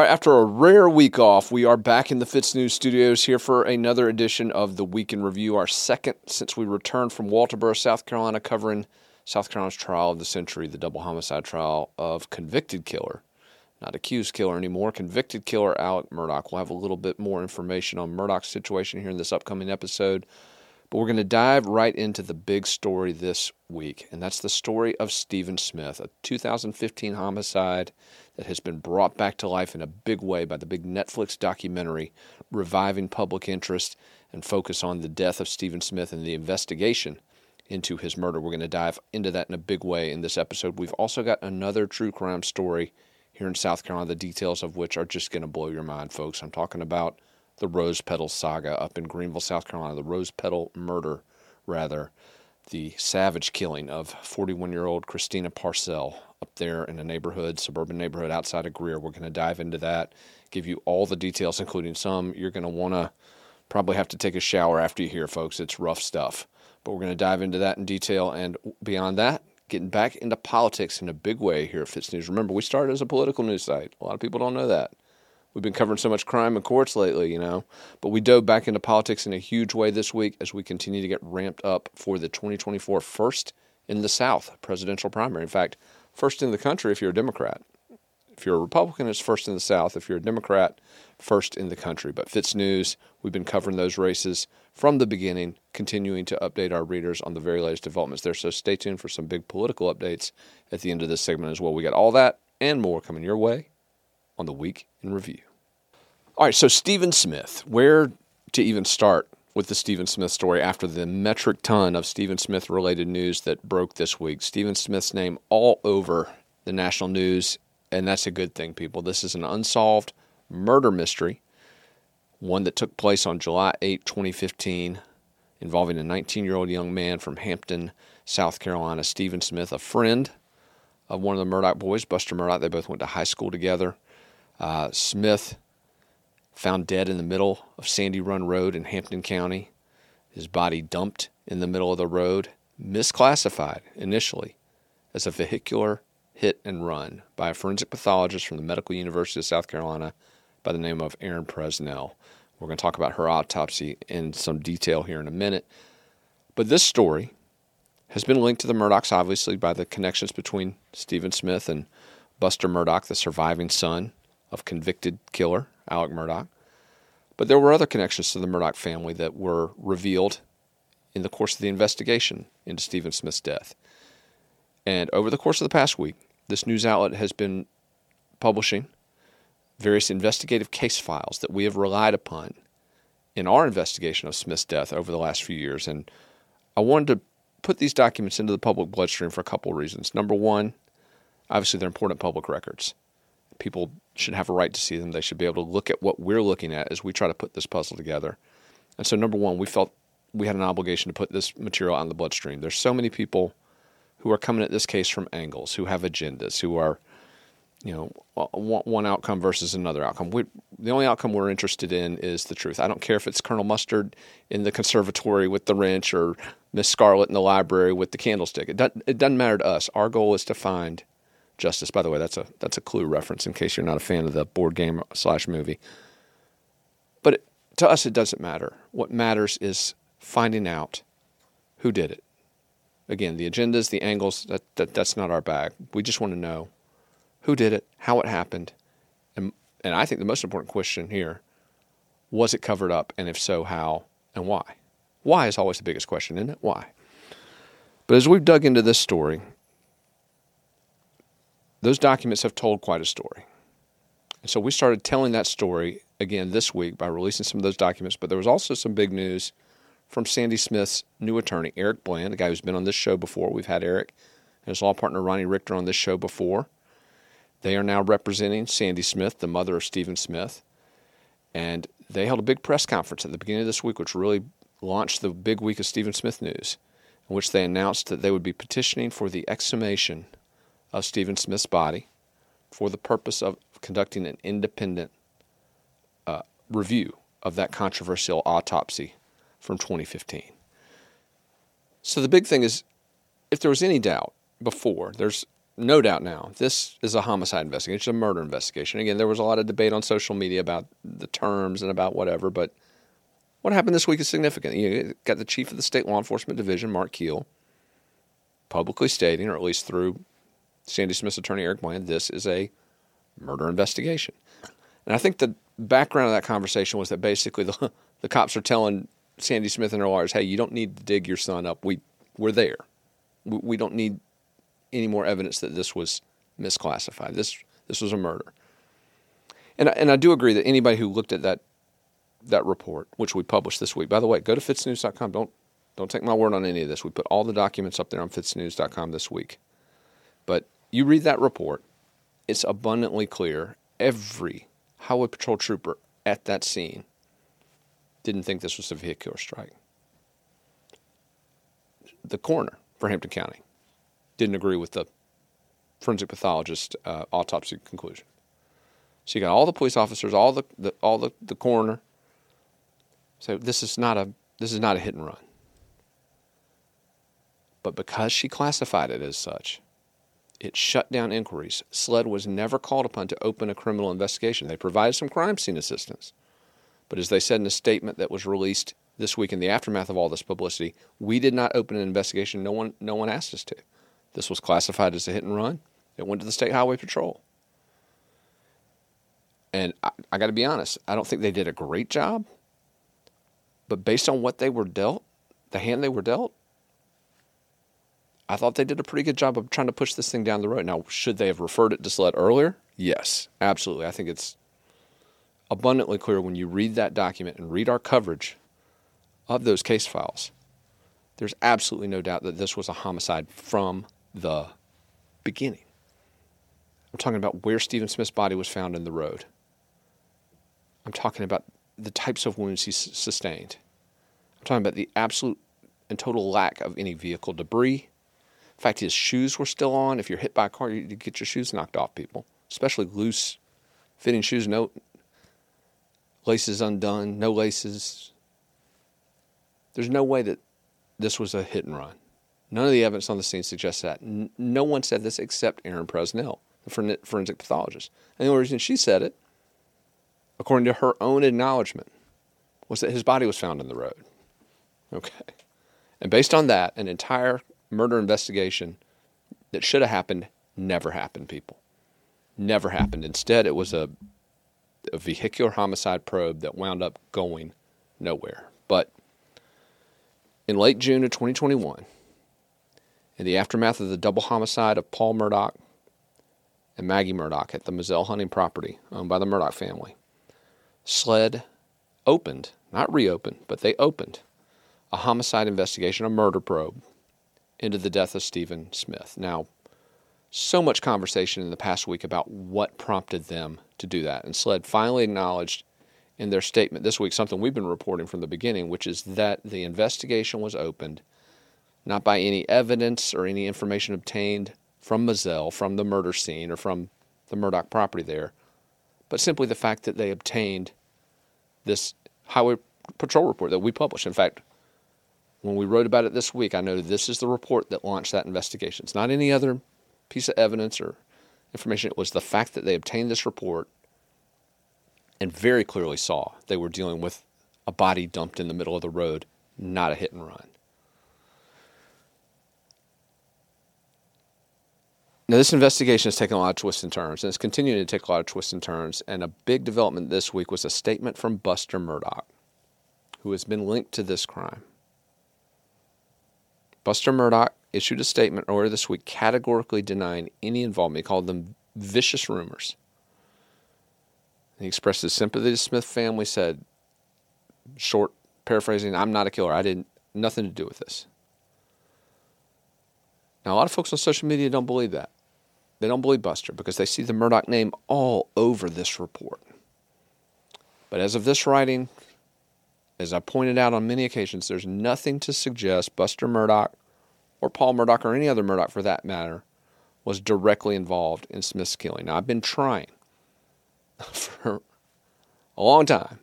All right, after a rare week off, we are back in the Fitz News studios here for another edition of the Week in Review, our second since we returned from Walterboro, South Carolina, covering South Carolina's trial of the century, the double homicide trial of convicted killer, not accused killer anymore, convicted killer Alex Murdaugh. We'll have a little bit more information on Murdaugh's situation here in this upcoming episode. But we're going to dive right into the big story this week, and that's the story of Stephen Smith, a 2015 homicide that has been brought back to life in a big way by the big Netflix documentary reviving public interest and focus on the death of Stephen Smith and the investigation into his murder. We're going to dive into that in a big way in this episode. We've also got another true crime story here in South Carolina, the details of which are just going to blow your mind, folks. I'm talking about the Rose Petal saga up in Greenville, South Carolina, the Rose Petal murder, rather, the savage killing of 41 year old Christina Parcell up there in a neighborhood, suburban neighborhood outside of Greer. We're going to dive into that, give you all the details, including some you're going to want to probably have to take a shower after you hear, folks. It's rough stuff. But we're going to dive into that in detail. And beyond that, getting back into politics in a big way here at Fitz News. Remember, we started as a political news site. A lot of people don't know that. We've been covering so much crime in courts lately, you know. But we dove back into politics in a huge way this week as we continue to get ramped up for the 2024 first in the South presidential primary. In fact, first in the country if you're a Democrat. If you're a Republican, it's first in the South. If you're a Democrat, first in the country. But Fitz News, we've been covering those races from the beginning, continuing to update our readers on the very latest developments there. So stay tuned for some big political updates at the end of this segment as well. We got all that and more coming your way on the week in review. All right, so Stephen Smith, where to even start with the Stephen Smith story after the metric ton of Stephen Smith related news that broke this week? Stephen Smith's name all over the national news, and that's a good thing, people. This is an unsolved murder mystery, one that took place on July 8, 2015, involving a 19 year old young man from Hampton, South Carolina, Stephen Smith, a friend of one of the Murdaugh boys, Buster Murdaugh. They both went to high school together. Uh, Smith found dead in the middle of Sandy Run Road in Hampton County. His body dumped in the middle of the road, misclassified initially as a vehicular hit and run by a forensic pathologist from the Medical University of South Carolina by the name of Erin Presnell. We're going to talk about her autopsy in some detail here in a minute. But this story has been linked to the Murdaughs, obviously, by the connections between Stephen Smith and Buster Murdaugh, the surviving son of convicted killer Alex Murdaugh. But there were other connections to the Murdaugh family that were revealed in the course of the investigation into Stephen Smith's death. And over the course of the past week, this news outlet has been publishing various investigative case files that we have relied upon in our investigation of Smith's death over the last few years. And I wanted to put these documents into the public bloodstream for a couple of reasons. Number one, obviously, they're important public records people should have a right to see them. They should be able to look at what we're looking at as we try to put this puzzle together. And so, number one, we felt we had an obligation to put this material on the bloodstream. There's so many people who are coming at this case from angles, who have agendas, who are, you know, one outcome versus another outcome. We, the only outcome we're interested in is the truth. I don't care if it's Colonel Mustard in the conservatory with the wrench or Miss Scarlet in the library with the candlestick. It doesn't, it doesn't matter to us. Our goal is to find Justice. By the way, that's a that's a clue reference in case you're not a fan of the board game slash movie. But it, to us, it doesn't matter. What matters is finding out who did it. Again, the agendas, the angles, that, that that's not our bag. We just want to know who did it, how it happened, and and I think the most important question here was it covered up, and if so, how and why? Why is always the biggest question, isn't it? Why? But as we've dug into this story, those documents have told quite a story. And so we started telling that story again this week by releasing some of those documents. But there was also some big news from Sandy Smith's new attorney, Eric Bland, a guy who's been on this show before. We've had Eric and his law partner, Ronnie Richter, on this show before. They are now representing Sandy Smith, the mother of Stephen Smith. And they held a big press conference at the beginning of this week, which really launched the big week of Stephen Smith news, in which they announced that they would be petitioning for the exhumation of Stephen Smith's body for the purpose of conducting an independent uh, review of that controversial autopsy from 2015. So the big thing is if there was any doubt before, there's no doubt now, this is a homicide investigation, it's a murder investigation. Again, there was a lot of debate on social media about the terms and about whatever, but what happened this week is significant. You got the chief of the state law enforcement division, Mark Keel, publicly stating, or at least through Sandy Smith's attorney, Eric Bland, this is a murder investigation. And I think the background of that conversation was that basically the, the cops are telling Sandy Smith and her lawyers, hey, you don't need to dig your son up. We, we're there. We, we don't need any more evidence that this was misclassified. This, this was a murder. And, and I do agree that anybody who looked at that, that report, which we published this week, by the way, go to fitsnews.com. Don't, don't take my word on any of this. We put all the documents up there on fitsnews.com this week. But you read that report, it's abundantly clear every highway patrol trooper at that scene didn't think this was a vehicular strike. The coroner for Hampton County didn't agree with the forensic pathologist uh, autopsy conclusion. So you got all the police officers, all the, the all the, the coroner. So this is not a this is not a hit and run. But because she classified it as such, it shut down inquiries. SLED was never called upon to open a criminal investigation. They provided some crime scene assistance. But as they said in a statement that was released this week in the aftermath of all this publicity, we did not open an investigation. No one, no one asked us to. This was classified as a hit and run. It went to the State Highway Patrol. And I, I got to be honest, I don't think they did a great job. But based on what they were dealt, the hand they were dealt, I thought they did a pretty good job of trying to push this thing down the road. Now, should they have referred it to SLED earlier? Yes, absolutely. I think it's abundantly clear when you read that document and read our coverage of those case files. There's absolutely no doubt that this was a homicide from the beginning. I'm talking about where Stephen Smith's body was found in the road. I'm talking about the types of wounds he sustained. I'm talking about the absolute and total lack of any vehicle debris, in fact, his shoes were still on. If you're hit by a car, you get your shoes knocked off, people, especially loose fitting shoes, no laces undone, no laces. There's no way that this was a hit and run. None of the evidence on the scene suggests that. No one said this except Erin Presnell, the forensic pathologist. And the only reason she said it, according to her own acknowledgement, was that his body was found in the road. Okay. And based on that, an entire murder investigation that should have happened never happened, people. Never happened. Instead, it was a, a vehicular homicide probe that wound up going nowhere. But in late June of 2021, in the aftermath of the double homicide of Paul Murdaugh and Maggie Murdaugh at the Moselle hunting property owned by the Murdaugh family, SLED opened, not reopened, but they opened a homicide investigation, a murder probe into the death of Stephen Smith. Now, so much conversation in the past week about what prompted them to do that. And SLED finally acknowledged in their statement this week something we've been reporting from the beginning, which is that the investigation was opened not by any evidence or any information obtained from Moselle, from the murder scene, or from the Murdaugh property there, but simply the fact that they obtained this highway patrol report that we published. In fact, when we wrote about it this week, I know this is the report that launched that investigation. It's not any other piece of evidence or information. It was the fact that they obtained this report and very clearly saw they were dealing with a body dumped in the middle of the road, not a hit and run. Now, this investigation has taken a lot of twists and turns, and it's continuing to take a lot of twists and turns. And a big development this week was a statement from Buster Murdaugh, who has been linked to this crime. Buster Murdaugh issued a statement earlier this week categorically denying any involvement. He called them vicious rumors. He expressed his sympathy to the Smith family, said, short paraphrasing, I'm not a killer. I didn't nothing to do with this. Now a lot of folks on social media don't believe that. They don't believe Buster because they see the Murdaugh name all over this report. But as of this writing, as I pointed out on many occasions, there's nothing to suggest Buster Murdaugh or Paul Murdaugh or any other Murdaugh for that matter was directly involved in Smith's killing. Now, I've been trying for a long time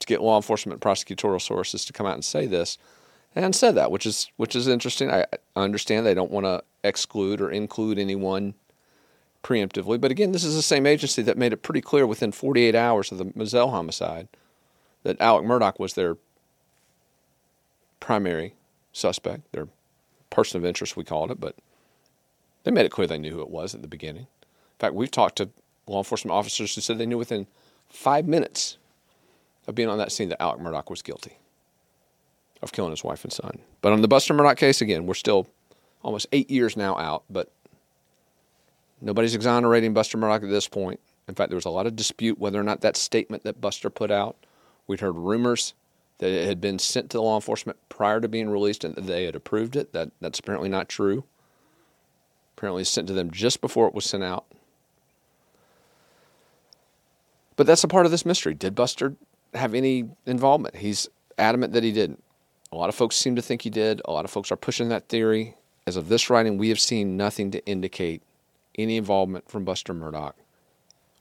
to get law enforcement prosecutorial sources to come out and say this and said that, which is which is interesting. I, I understand they don't want to exclude or include anyone preemptively. But again, this is the same agency that made it pretty clear within 48 hours of the Moselle homicide that Alex Murdaugh was their primary suspect, their person of interest, we called it, but they made it clear they knew who it was at the beginning. In fact, we've talked to law enforcement officers who said they knew within five minutes of being on that scene that Alex Murdaugh was guilty of killing his wife and son. But on the Buster Murdaugh case, again, we're still almost eight years now out, but nobody's exonerating Buster Murdaugh at this point. In fact, there was a lot of dispute whether or not that statement that Buster put out, we'd heard rumors that it had been sent to law enforcement prior to being released and that they had approved it. That that's apparently not true. Apparently, sent to them just before it was sent out. But that's a part of this mystery. Did Buster have any involvement? He's adamant that he didn't. A lot of folks seem to think he did. A lot of folks are pushing that theory. As of this writing, we have seen nothing to indicate any involvement from Buster Murdaugh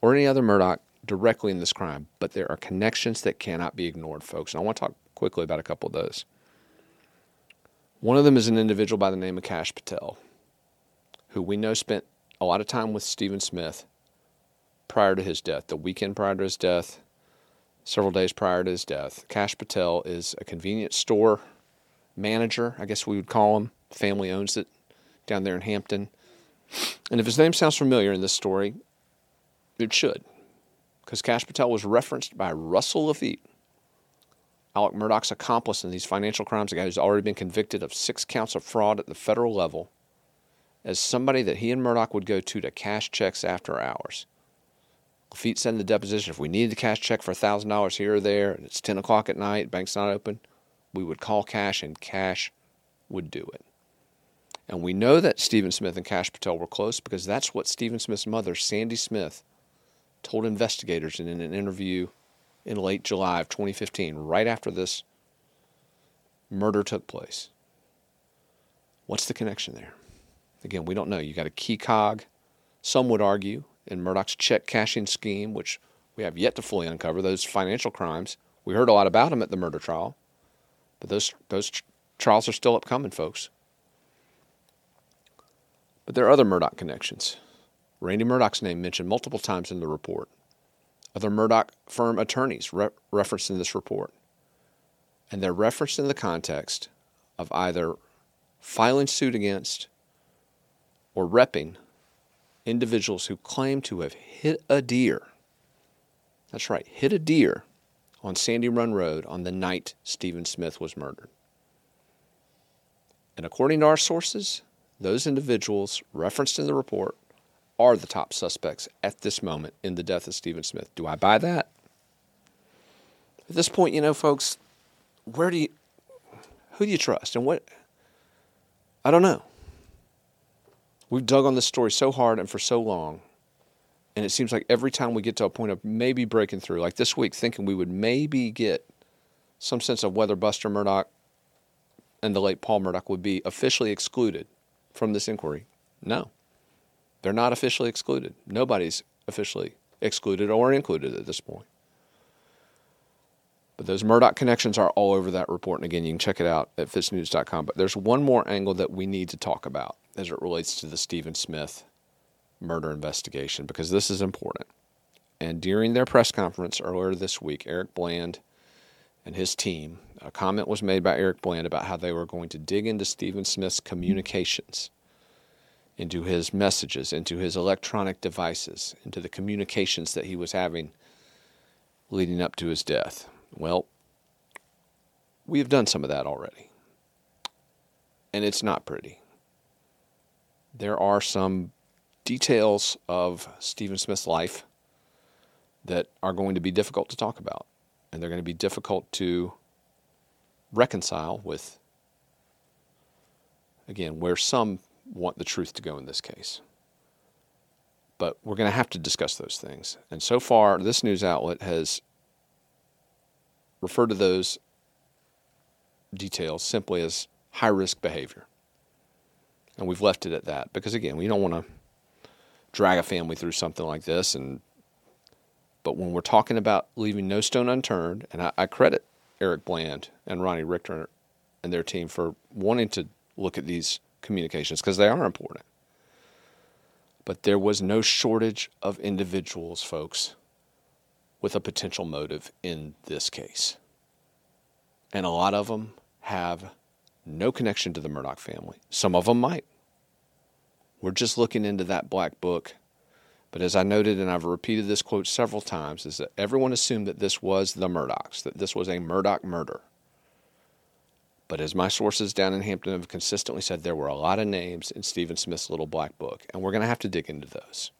or any other Murdaugh directly in this crime, but there are connections that cannot be ignored, folks. And I want to talk quickly about a couple of those. One of them is an individual by the name of Cash Patel, who we know spent a lot of time with Stephen Smith prior to his death, the weekend prior to his death, several days prior to his death. Cash Patel is a convenience store manager, I guess we would call him. Family owns it down there in Hampton. And if his name sounds familiar in this story, it should because Kash Patel was referenced by Russell Laffitte, Alex Murdaugh's accomplice in these financial crimes, a guy who's already been convicted of six counts of fraud at the federal level, as somebody that he and Murdaugh would go to to cash checks after hours. Laffitte said in the deposition, if we needed to cash check for $1,000 here or there, and it's 10 o'clock at night, bank's not open, we would call Cash, and Cash would do it. And we know that Stephen Smith and Kash Patel were close because that's what Stephen Smith's mother, Sandy Smith, told investigators in an interview in late July of 2015, right after this murder took place. What's the connection there? Again, we don't know. You got a key cog, some would argue, in Murdaugh's check cashing scheme, which we have yet to fully uncover, those financial crimes. We heard a lot about them at the murder trial, but those, those trials are still upcoming, folks. But there are other Murdaugh connections. Randy Murdaugh's name mentioned multiple times in the report. Other Murdaugh firm attorneys re- referenced in this report. And they're referenced in the context of either filing suit against or repping individuals who claim to have hit a deer. That's right, hit a deer on Sandy Run Road on the night Stephen Smith was murdered. And according to our sources, those individuals referenced in the report are the top suspects at this moment in the death of Stephen Smith. Do I buy that? At this point, you know, folks, where do you, who do you trust? And what, I don't know. We've dug on this story so hard and for so long, and it seems like every time we get to a point of maybe breaking through, like this week, thinking we would maybe get some sense of whether Buster Murdaugh and the late Paul Murdaugh would be officially excluded from this inquiry. No. They're not officially excluded. Nobody's officially excluded or included at this point. But those Murdaugh connections are all over that report. And again, you can check it out at fitsnews.com. But there's one more angle that we need to talk about as it relates to the Stephen Smith murder investigation because this is important. And during their press conference earlier this week, Eric Bland and his team, a comment was made by Eric Bland about how they were going to dig into Stephen Smith's communications into his messages, into his electronic devices, into the communications that he was having leading up to his death. Well, we have done some of that already. And it's not pretty. There are some details of Stephen Smith's life that are going to be difficult to talk about. And they're going to be difficult to reconcile with, again, where some want the truth to go in this case. But we're going to have to discuss those things. And so far, this news outlet has referred to those details simply as high risk behavior. And we've left it at that because, again, we don't want to drag a family through something like this. And but when we're talking about leaving no stone unturned, and I, I credit Eric Bland and Ronnie Richter and their team for wanting to look at these communications because they are important. But there was no shortage of individuals, folks, with a potential motive in this case. And a lot of them have no connection to the Murdaugh family. Some of them might. We're just looking into that black book. But as I noted, and I've repeated this quote several times, is that everyone assumed that this was the Murdaughs, that this was a Murdaugh murder. But as my sources down in Hampton have consistently said, there were a lot of names in Stephen Smith's little black book, and we're going to have to dig into those.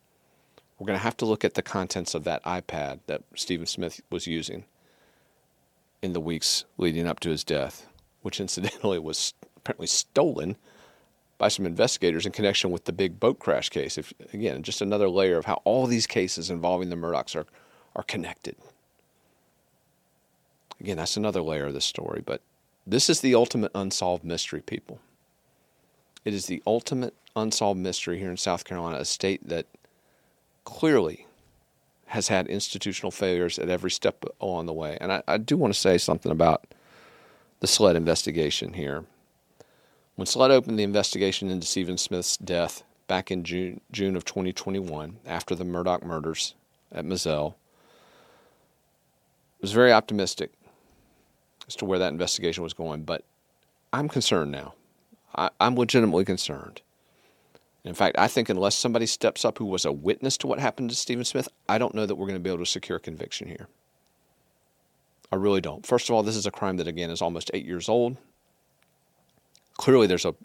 We're going to have to look at the contents of that iPad that Stephen Smith was using in the weeks leading up to his death, which incidentally was apparently stolen by some investigators in connection with the big boat crash case. If, again, just another layer of how all these cases involving the Murdaughs are, are connected. Again, that's another layer of the story, but this is the ultimate unsolved mystery, people. It is the ultimate unsolved mystery here in South Carolina, a state that clearly has had institutional failures at every step along the way. And I, I do want to say something about the SLED investigation here. When SLED opened the investigation into Stephen Smith's death back in June, June of 2021, after the Murdaugh murders at Moselle, was very optimistic as to where that investigation was going. But I'm concerned now. I, I'm legitimately concerned. In fact, I think unless somebody steps up who was a witness to what happened to Stephen Smith, I don't know that we're going to be able to secure a conviction here. I really don't. First of all, this is a crime that, again, is almost eight years old. Clearly, there's a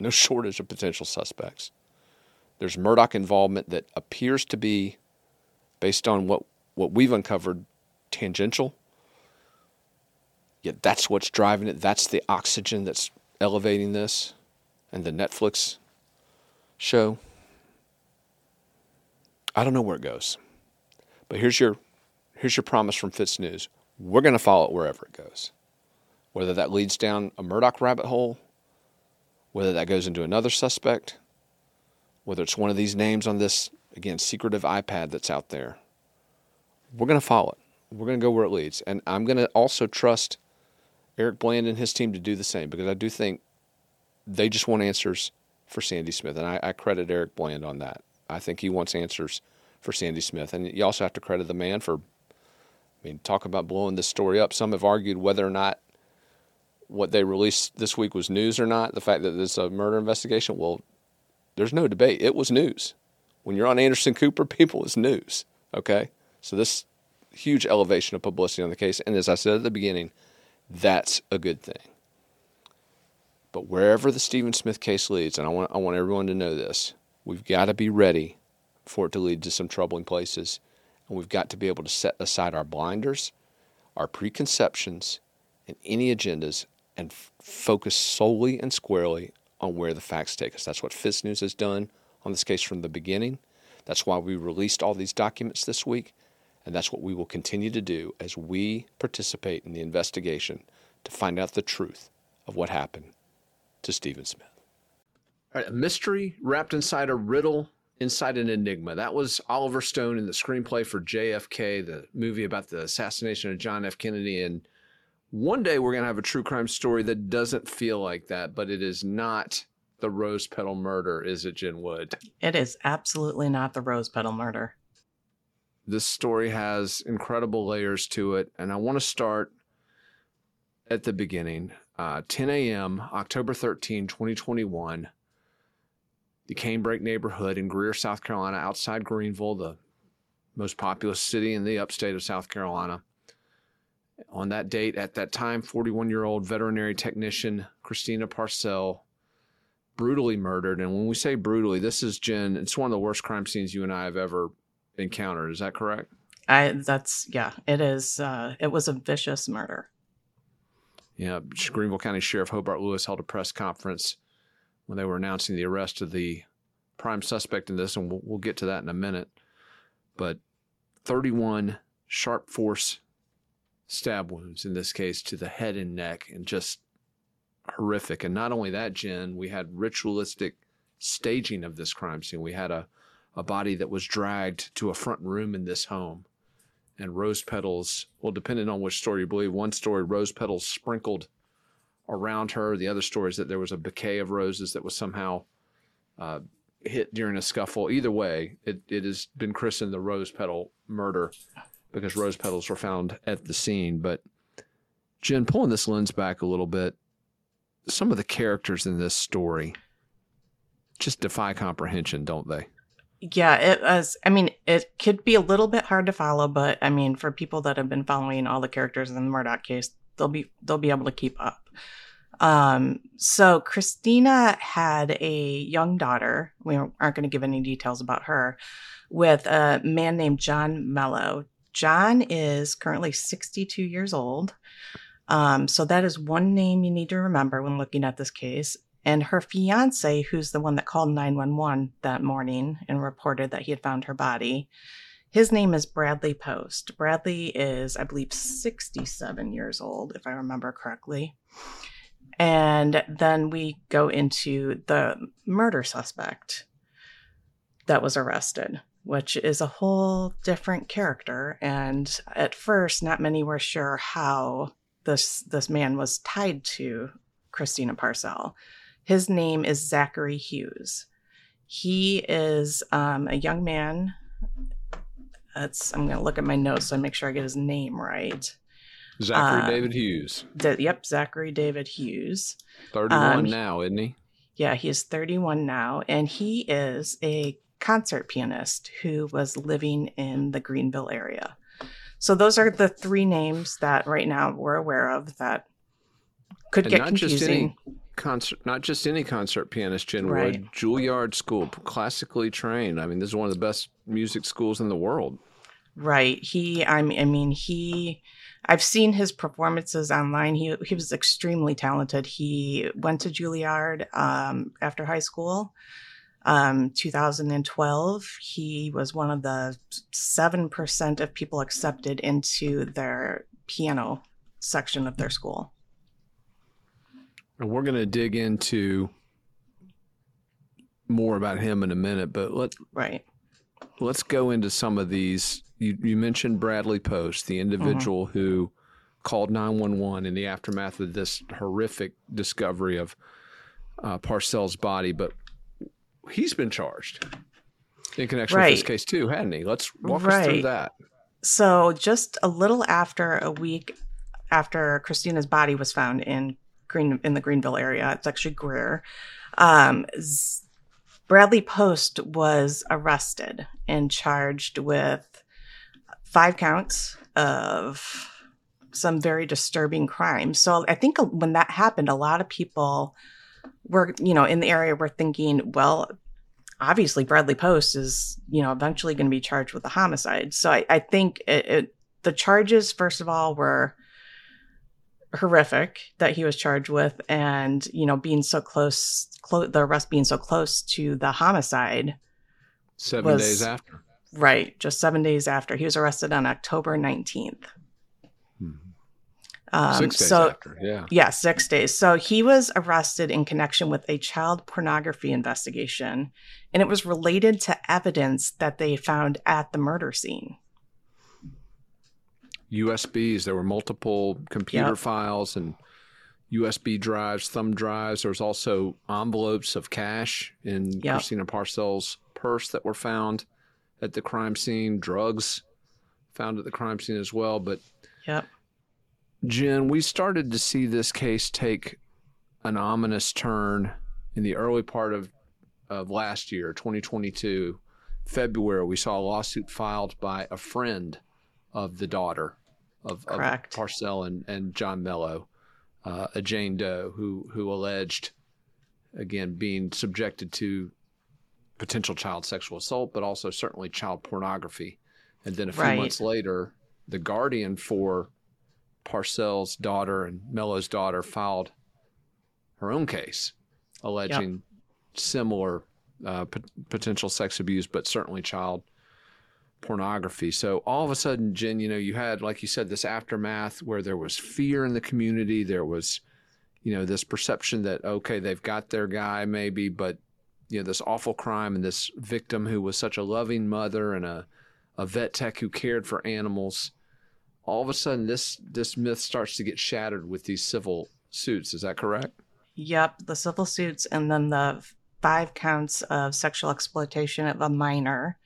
no shortage of potential suspects. There's Murdaugh involvement that appears to be, based on what, what we've uncovered, tangential. That's what's driving it. That's the oxygen that's elevating this. And the Netflix show. I don't know where it goes. But here's your here's your promise from Fitz News. We're going to follow it wherever it goes. Whether that leads down a Murdaugh rabbit hole, whether that goes into another suspect, whether it's one of these names on this again secretive iPad that's out there. We're going to follow it. We're going to go where it leads. And I'm going to also trust Eric Bland and his team to do the same because I do think they just want answers for Sandy Smith, and I, I credit Eric Bland on that. I think he wants answers for Sandy Smith, and you also have to credit the man for. I mean, talk about blowing this story up. Some have argued whether or not what they released this week was news or not. The fact that it's a murder investigation, well, there's no debate. It was news. When you're on Anderson Cooper, people, it's news. Okay, so this huge elevation of publicity on the case, and as I said at the beginning, that's a good thing. But wherever the Stephen Smith case leads, and I want, I want everyone to know this, we've got to be ready for it to lead to some troubling places. And we've got to be able to set aside our blinders, our preconceptions, and any agendas and f- focus solely and squarely on where the facts take us. That's what Fitz News has done on this case from the beginning. That's why we released all these documents this week. And that's what we will continue to do as we participate in the investigation to find out the truth of what happened to Stephen Smith. All right, a mystery wrapped inside a riddle, inside an enigma. That was Oliver Stone in the screenplay for JFK, the movie about the assassination of John F. Kennedy. And one day we're going to have a true crime story that doesn't feel like that, but it is not the Rose Petal murder, is it, Jen Wood? It is absolutely not the Rose Petal murder. This story has incredible layers to it, and I want to start at the beginning uh, 10 a.m., October 13, 2021, the Canebrake neighborhood in Greer, South Carolina, outside Greenville, the most populous city in the upstate of South Carolina. On that date, at that time, 41 year old veterinary technician Christina Parcell brutally murdered. And when we say brutally, this is Jen, it's one of the worst crime scenes you and I have ever encountered. Is that correct? I that's yeah, it is uh it was a vicious murder Yeah, Greenville County Sheriff Hobart Lewis held a press conference when they were announcing the arrest of the prime suspect in this, and we'll, we'll get to that in a minute. But 31 sharp force stab wounds in this case to the head and neck, and just horrific. And not only that, Jen, we had ritualistic staging of this crime scene. We had a, a body that was dragged to a front room in this home and rose petals. Well, depending on which story you believe, one story rose petals sprinkled around her. The other story is that there was a bouquet of roses that was somehow uh, hit during a scuffle. Either way, it, it has been christened the rose petal murder because rose petals were found at the scene. But Jen, pulling this lens back a little bit, some of the characters in this story just defy comprehension, don't they? Yeah, it was. I mean, it could be a little bit hard to follow, but I mean, for people that have been following all the characters in the Murdaugh case, they'll be they'll be able to keep up. Um, so Christina had a young daughter. We aren't going to give any details about her. With a man named John Mello. John is currently 62 years old. Um, so that is one name you need to remember when looking at this case. And her fiance, who's the one that called 911 that morning and reported that he had found her body, his name is Bradley Post. Bradley is, I believe, 67 years old, if I remember correctly. And then we go into the murder suspect that was arrested, which is a whole different character. And at first, not many were sure how this this man was tied to Christina Parcell. His name is Zachary Hughes. He is um, a young man. That's I'm going to look at my notes so I make sure I get his name right. Zachary uh, David Hughes. D- yep, Zachary David Hughes. 31 um, now, isn't he? Yeah, he is 31 now, and he is a concert pianist who was living in the Greenville area. So those are the three names that right now we're aware of that could and get confusing. Concert, not just any concert pianist, Jen right. Wood, Juilliard School, classically trained. I mean, this is one of the best music schools in the world. Right. He, I mean, I mean, he. I've seen his performances online. He he was extremely talented. He went to Juilliard um, after high school. Um, 2012, he was one of the seven percent of people accepted into their piano section of their school. And we're going to dig into more about him in a minute, but let right. Let's go into some of these. You, you mentioned Bradley Post, the individual mm-hmm. who called 911 in the aftermath of this horrific discovery of uh, Parcell's body, but he's been charged in connection right. with this case too, hadn't he? Let's walk right. us through that. So, just a little after a week after Christina's body was found in Green in the Greenville area, it's actually Greer. Um, Bradley Post was arrested and charged with five counts of some very disturbing crimes. So I think when that happened, a lot of people were, you know, in the area were thinking, well, obviously Bradley Post is, you know, eventually going to be charged with a homicide. So I, I think it, it, the charges, first of all, were horrific that he was charged with and you know being so close clo- the arrest being so close to the homicide seven was, days after. Right just seven days after. He was arrested on october 19th hmm. um, six days so, after yeah. Yeah six days. So he was arrested in connection with a child pornography investigation and it was related to evidence that they found at the murder scene USBs. There were multiple computer yep. files and USB drives, thumb drives. There was also envelopes of cash in yep. Christina Parcell's purse that were found at the crime scene. Drugs found at the crime scene as well. But yep. Jen, we started to see this case take an ominous turn in the early part of, of last year, 2022. February, we saw a lawsuit filed by a friend of the daughter of, of Parcell and, and John Mello, uh, a Jane Doe who who alleged, again, being subjected to potential child sexual assault, but also certainly child pornography. And then a few right. months later, the guardian for Parcell's daughter and Mello's daughter filed her own case, alleging yep. similar uh, p- potential sex abuse, but certainly child pornography. So all of a sudden, Jen, you know, you had, like you said, this aftermath where there was fear in the community. There was, you know, this perception that, okay, they've got their guy maybe, but, you know, this awful crime and this victim who was such a loving mother and a, a vet tech who cared for animals. All of a sudden, this this myth starts to get shattered with these civil suits. Is that correct? Yep, the civil suits, and then the five counts of sexual exploitation of a minor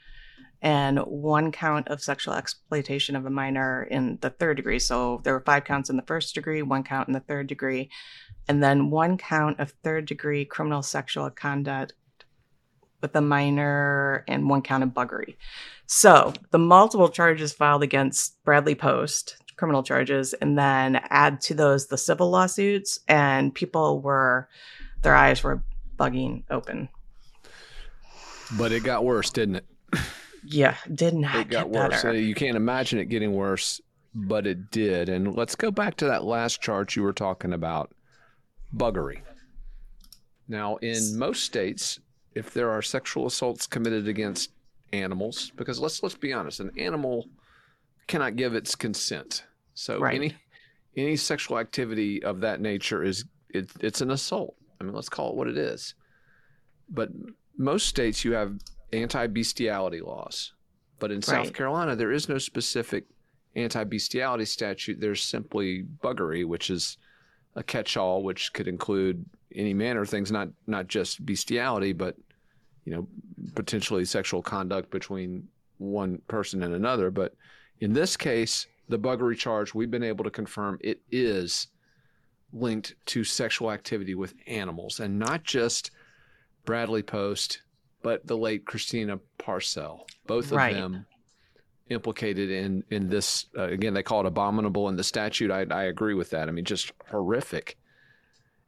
and one count of sexual exploitation of a minor in the third degree. So there were five counts in the first degree, one count in the third degree, and then one count of third degree criminal sexual conduct with a minor and one count of buggery. So the multiple charges filed against Bradley Post, criminal charges, and then add to those the civil lawsuits, and people were, their eyes were bugging open. But it got worse, didn't it? Yeah, did not it got get worse. better. You can't imagine it getting worse, but it did. And let's go back to that last chart you were talking about buggery. Now, in most states, if there are sexual assaults committed against animals, because let's let's be honest, an animal cannot give its consent. So Right. any any sexual activity of that nature is it, it's an assault. I mean, let's call it what it is. But most states you have anti-bestiality laws. But in South Carolina there is no specific anti-bestiality statute. There's simply buggery, which is a catch-all which could include any manner of things not not just bestiality but you know potentially sexual conduct between one person and another but in this case the buggery charge we've been able to confirm it is linked to sexual activity with animals and not just Bradley Post but the late Christina Parcell both of Right. them implicated in in this uh, again they call it abominable in the statute. I, I agree with that. I mean just horrific.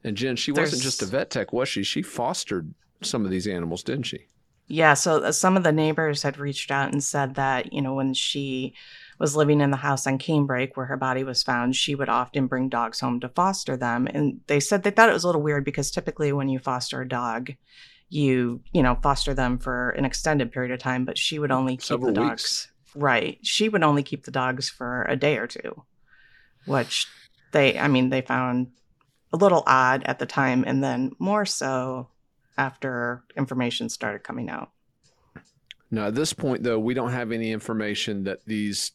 And jen she wasn't just a vet tech was she? She fostered some of these animals didn't she? Yeah, so uh, some of the neighbors had reached out and said that, you know, when she was living in the house on Canebrake where her body was found, she would often bring dogs home to foster them. And they said they thought it was a little weird because typically when you foster a dog, you, you know, foster them for an extended period of time, but she would mm, only keep Several the weeks. dogs. Right. She would only keep the dogs for a day or two, which they, I mean, they found a little odd at the time and then more so after information started coming out. now at this point though we don't have any information that these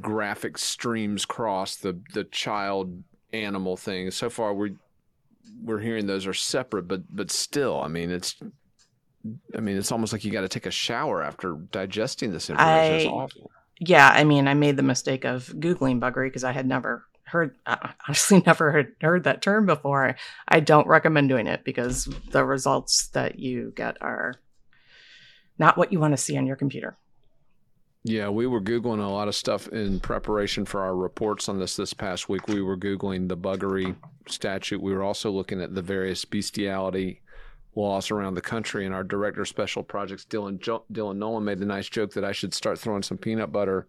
graphic streams cross the the child animal thing so far we we're hearing those are separate but but still i mean it's i mean it's almost like you got to take a shower after digesting this information it's I- awful Yeah, I mean, I made the mistake of Googling buggery because I had never heard, uh, honestly, never heard, heard that term before. I don't recommend doing it because the results that you get are not what you want to see on your computer. Yeah, we were Googling a lot of stuff in preparation for our reports on this this past week. We were Googling the buggery statute. We were also looking at the various bestiality laws around the country. And our director of special projects, Dylan, jo- Dylan Nolan, made the nice joke that I should start throwing some peanut butter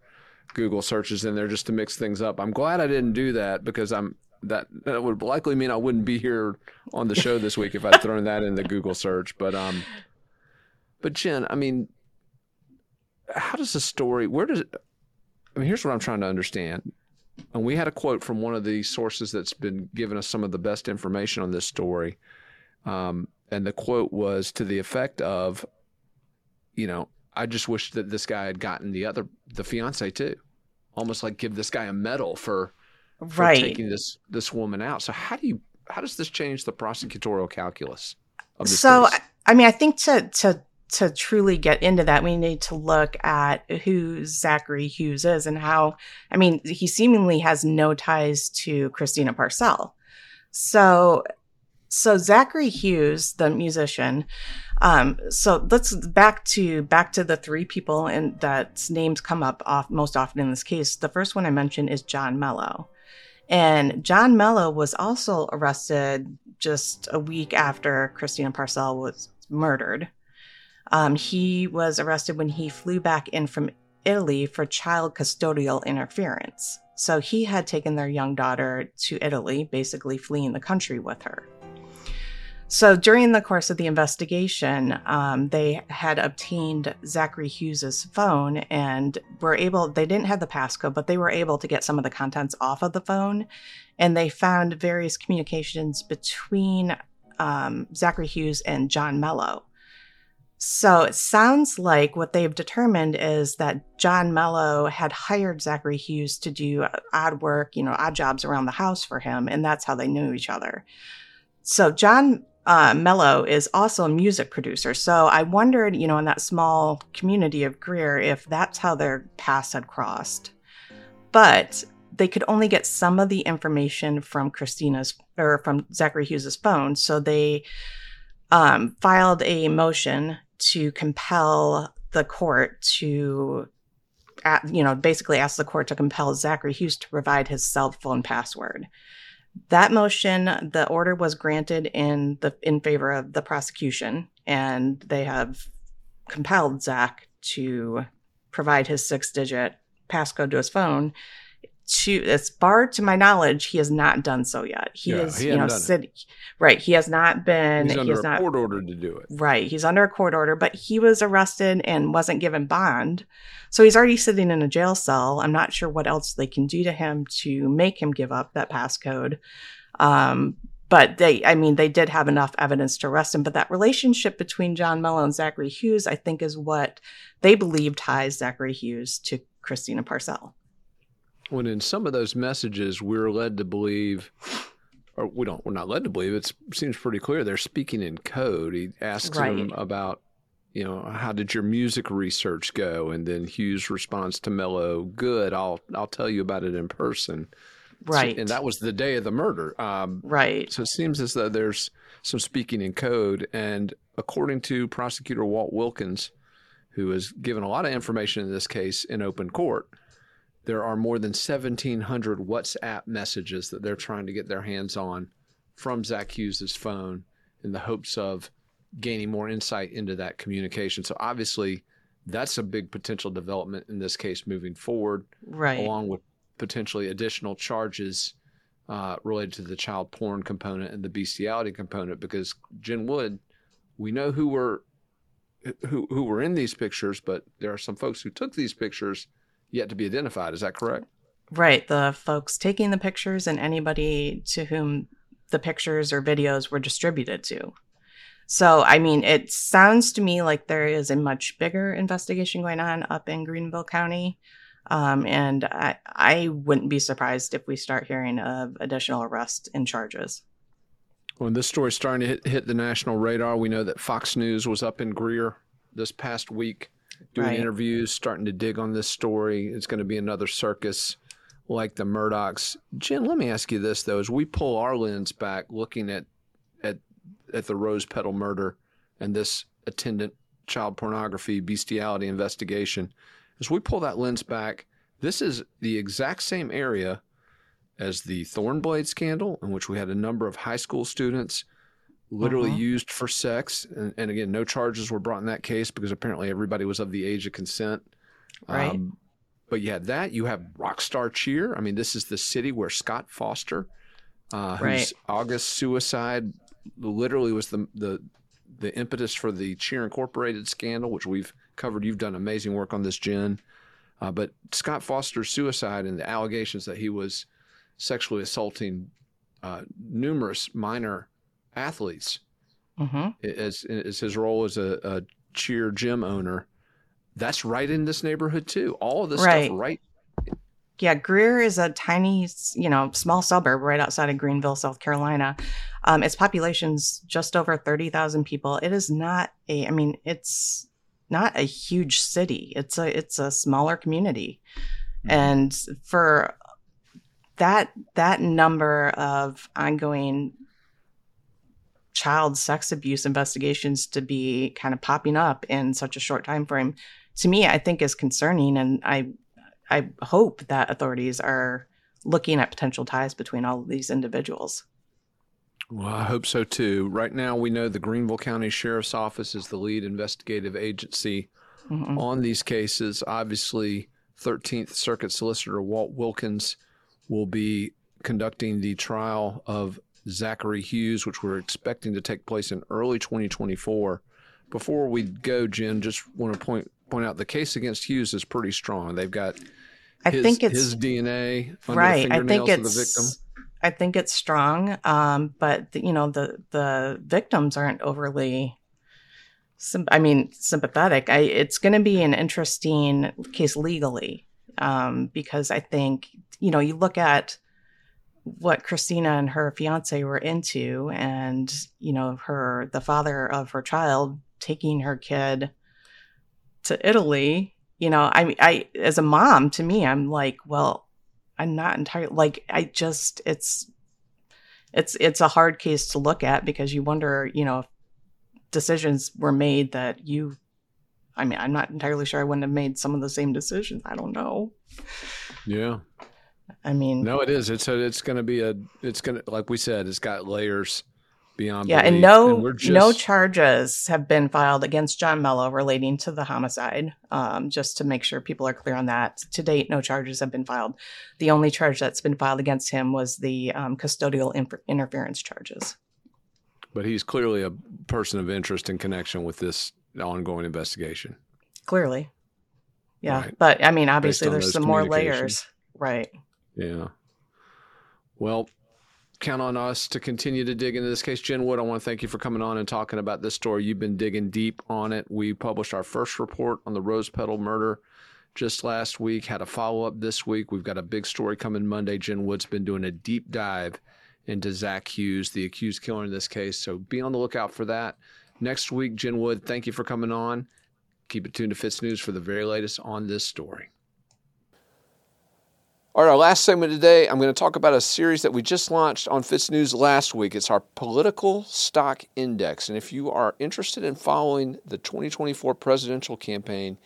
Google searches in there just to mix things up. I'm glad I didn't do that because I'm that that would likely mean I wouldn't be here on the show this week if I'd thrown that in the Google search. But um, but Jen, I mean, how does the story? Where does? I mean, here's what I'm trying to understand. And we had a quote from one of the sources that's been giving us some of the best information on this story. Um, and the quote was to the effect of, you know, I just wish that this guy had gotten the other, the fiance too, almost like give this guy a medal for, for Right. taking this this woman out. So how do you how does this change the prosecutorial calculus of this So, case? I- I mean, I think to to to truly get into that, we need to look at who Zachary Hughes is and how. I mean, he seemingly has no ties to Christina Parcell. So, so Zachary Hughes, the musician. Um, so let's back to back to the three people and that names come up off most often in this case. The first one I mentioned is John Mello. And John Mello was also arrested just a week after Christina Parcell was murdered. Um, he was arrested when he flew back in from Italy for child custodial interference. So he had taken their young daughter to Italy, basically fleeing the country with her. So during the course of the investigation, um, they had obtained Zachary Hughes's phone and were able, they didn't have the passcode, but they were able to get some of the contents off of the phone. And they found various communications between um, Zachary Hughes and John Mello. So it sounds like what they've determined is that John Mello had hired Zachary Hughes to do odd work, you know, odd jobs around the house for him, and that's how they knew each other. So John uh, Mello is also a music producer. So I wondered, you know, in that small community of Greer, if that's how their paths had crossed. But they could only get some of the information from Christina's or from Zachary Hughes's phone. So they um, filed a motion to compel the court to, you know, basically ask the court to compel Zachary Hughes to provide his cell phone password. That motion, the order was granted in the in favor of the prosecution, and they have compelled Zach to provide his six-digit passcode to his phone to as far to my knowledge, he has not done so yet. He yeah, is, he you know, sit, right. He has not been. He's under he a not, court order to do it. Right. He's under a court order, but he was arrested and wasn't given bond, so he's already sitting in a jail cell. I'm not sure what else they can do to him to make him give up that passcode. Um, but they, I mean, they did have enough evidence to arrest him. But that relationship between John Mello and Zachary Hughes, I think, is what they believe ties Zachary Hughes to Christina Parcell when in some of those messages we're led to believe or we don't we're not led to believe it seems pretty clear they're speaking in code. He asks right. him about you know how did your music research go? And then hughes responds to mello good i'll i'll tell you about it in person. Right. so, and that was the day of the murder. Um, right. so it seems as though there's some speaking in code. And according to prosecutor walt wilkins who has given a lot of information in this case in open court there are more than 1,700 WhatsApp messages that they're trying to get their hands on from Zach Hughes's phone in the hopes of gaining more insight into that communication. So obviously, that's a big potential development in this case moving forward, right? Along with potentially additional charges uh, related to the child porn component and the bestiality component, because Jen Wood, we know who were who who were in these pictures, but there are some folks who took these pictures yet to be identified. Is that correct? Right. The folks taking the pictures and anybody to whom the pictures or videos were distributed to. So, I mean, it sounds to me like there is a much bigger investigation going on up in Greenville County. Um, and I, I wouldn't be surprised if we start hearing of additional arrests and charges. When this story is starting to hit, hit the national radar, we know that Fox News was up in Greer this past week doing right. interviews, starting to dig on this story. It's going to be another circus like the Murdaughs. Jen, let me ask you this though: as we pull our lens back, looking at at at the Rose Petal murder and this attendant child pornography bestiality investigation, as we pull that lens back, this is the exact same area as the Thornblade scandal, in which we had a number of high school students literally uh-huh. used for sex. And, and, again, no charges were brought in that case because apparently everybody was of the age of consent. Right. Um, but you had that. You have Rockstar Cheer. I mean, this is the city where Scott Foster, uh, right. whose August suicide literally was the, the the impetus for the Cheer Incorporated scandal, which we've covered. You've done amazing work on this, Jen. Uh, but Scott Foster's suicide and the allegations that he was sexually assaulting uh, numerous minor athletes mm-hmm. as, as his role as a, a, cheer gym owner. That's right in this neighborhood too. All of this right. stuff right. Yeah, Greer is a tiny, you know, small suburb right outside of Greenville, South Carolina. Um, its population's just over thirty thousand people. It is not a. I mean, it's not a huge city. It's a it's a smaller community, mm-hmm. and for that that number of ongoing child sex abuse investigations to be kind of popping up in such a short time frame to me i think is concerning. And i i hope that authorities are looking at potential ties between all of these individuals. Well i hope so too. Right now we know the greenville county sheriff's office is the lead investigative agency mm-hmm. on these cases. Obviously 13th circuit solicitor walt wilkins will be conducting the trial of Zachary Hughes, which we're expecting to take place in early 2024. Before we go, Jen, just want to point point out the case against Hughes is pretty strong. They've got I his, think it's his DNA right. I think it's I think it's strong, um, but the, you know the the victims aren't overly. I mean, sympathetic. I, it's going to be an interesting case legally um, because I think you know you look at what Christina and her fiance were into, and you know, her the father of her child taking her kid to Italy. You know, I I as a mom, to me, I'm like, well, I'm not entirely like I just it's it's it's a hard case to look at because you wonder, you know, if decisions were made that you I mean, I'm not entirely sure I wouldn't have made some of the same decisions. I don't know. Yeah. I mean, no, it is. It's a, it's going to be a, it's going to, like we said, it's got layers beyond. Yeah. Belief. And no, and just, no charges have been filed against John Mello relating to the homicide. Um, just to make sure people are clear on that. To date, no charges have been filed. The only charge that's been filed against him was the um, custodial inter- interference charges. But he's clearly a person of interest and connection with this ongoing investigation. Clearly. Yeah. Right. But I mean, obviously, there's some more layers. Right. Yeah. Well, count on us to continue to dig into this case. Jen Wood, I want to thank you for coming on and talking about this story. You've been digging deep on it. We published our first report on the Rose Petal murder just last week, had a follow up this week. We've got a big story coming Monday. Jen Wood's been doing a deep dive into Zach Hughes, the accused killer in this case. So be on the lookout for that. Next week, Jen Wood, thank you for coming on. Keep it tuned to FITSNews for the very latest on this story. All right, our last segment today, I'm going to talk about a series that we just launched on FITSNews last week. It's our Political Stock Index. And if you are interested in following the 2024 presidential campaign,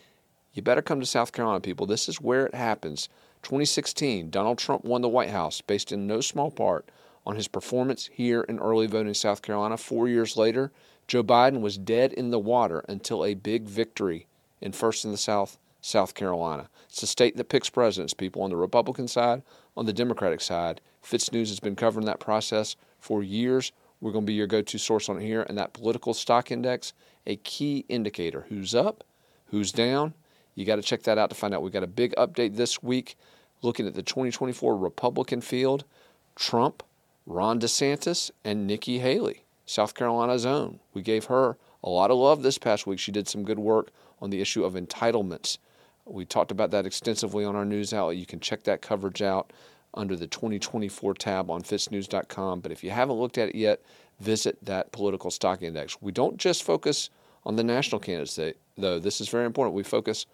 you better come to South Carolina, people. This is where it happens. 2016, Donald Trump won the White House based in no small part on his performance here in early voting in South Carolina. Four years later, Joe Biden was dead in the water until a big victory in First in the South, South Carolina. It's a state that picks presidents, people on the Republican side, on the Democratic side. FITSNews has been covering that process for years. We're going to be your go to source on here. And that political stock index, a key indicator who's up, who's down. You got to check that out to find out. We've got a big update this week looking at the 2024 Republican field Trump, Ron DeSantis, and Nikki Haley. South Carolina's own. We gave her a lot of love this past week. She did some good work on the issue of entitlements. We talked about that extensively on our news outlet. You can check that coverage out under the 2024 tab on fitsnews.com. But if you haven't looked at it yet, visit that political stock index. We don't just focus on the national candidates, though. This is very important. We focus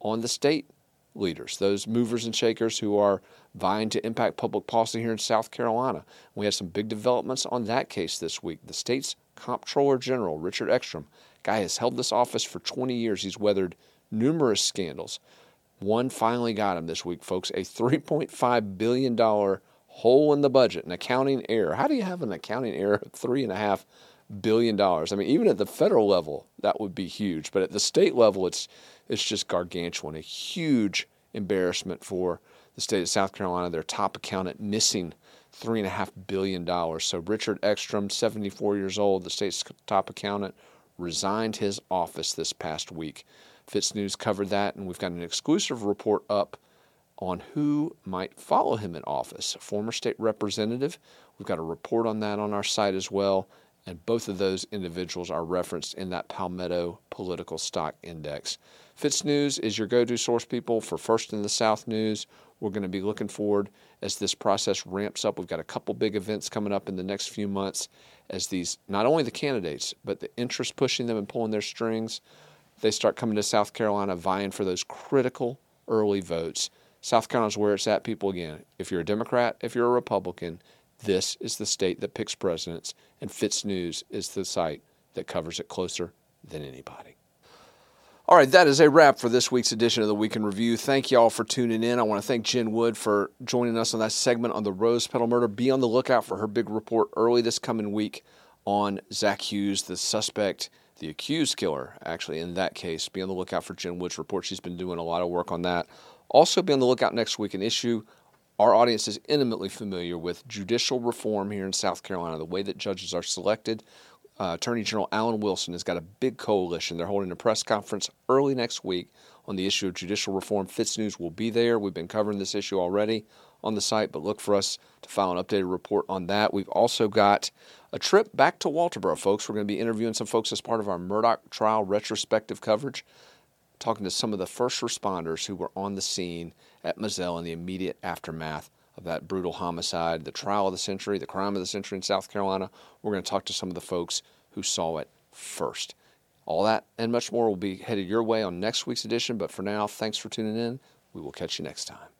on the state leaders, those movers and shakers who are vying to impact public policy here in South Carolina. We had some big developments on that case this week. The state's Comptroller General, Richard Eckstrom, guy has held this office for 20 years. He's weathered numerous scandals. One finally got him this week, folks a $3.5 billion hole in the budget, an accounting error. How do you have an accounting error of $3.5 billion? I mean, even at the federal level, that would be huge. But at the state level, it's, it's just gargantuan, a huge embarrassment for the state of South Carolina, their top accountant missing $3.5 billion. So Richard Eckstrom, 74 years old, the state's top accountant, resigned his office this past week. FITSNews covered that, and we've got an exclusive report up on who might follow him in office. Former state representative. We've got a report on that on our site as well. And both of those individuals are referenced in that Palmetto Political Stock Index. FITSNews is your go to source, people, for First in the South news. We're going to be looking forward as this process ramps up. We've got a couple big events coming up in the next few months as these, not only the candidates, but the interest pushing them and pulling their strings, they start coming to South Carolina vying for those critical early votes. South Carolina's where it's at, people, again. If you're a Democrat, if you're a Republican, this is the state that picks presidents, and FITSNews is the site that covers it closer than anybody. All right, that is a wrap for this week's edition of the Week in Review. Thank you all for tuning in. I want to thank Jen Wood for joining us on that segment on the Rose Petal murder. Be on the lookout for her big report early this coming week on Zach Hughes, the suspect, the accused killer, actually, in that case. Be on the lookout for Jen Wood's report. She's been doing a lot of work on that. Also, be on the lookout next week, an issue our audience is intimately familiar with judicial reform here in South Carolina, the way that judges are selected, uh, Attorney General Alan Wilson has got a big coalition. They're holding a press conference early next week on the issue of judicial reform. FITSNews will be there. We've been covering this issue already on the site, but look for us to file an updated report on that. We've also got a trip back to Walterboro, folks. We're going to be interviewing some folks as part of our Murdaugh trial retrospective coverage, talking to some of the first responders who were on the scene at Moselle in the immediate aftermath of that brutal homicide, the trial of the century, the crime of the century in South Carolina. We're going to talk to some of the folks who saw it first. All that and much more will be headed your way on next week's edition. But for now, thanks for tuning in. We will catch you next time.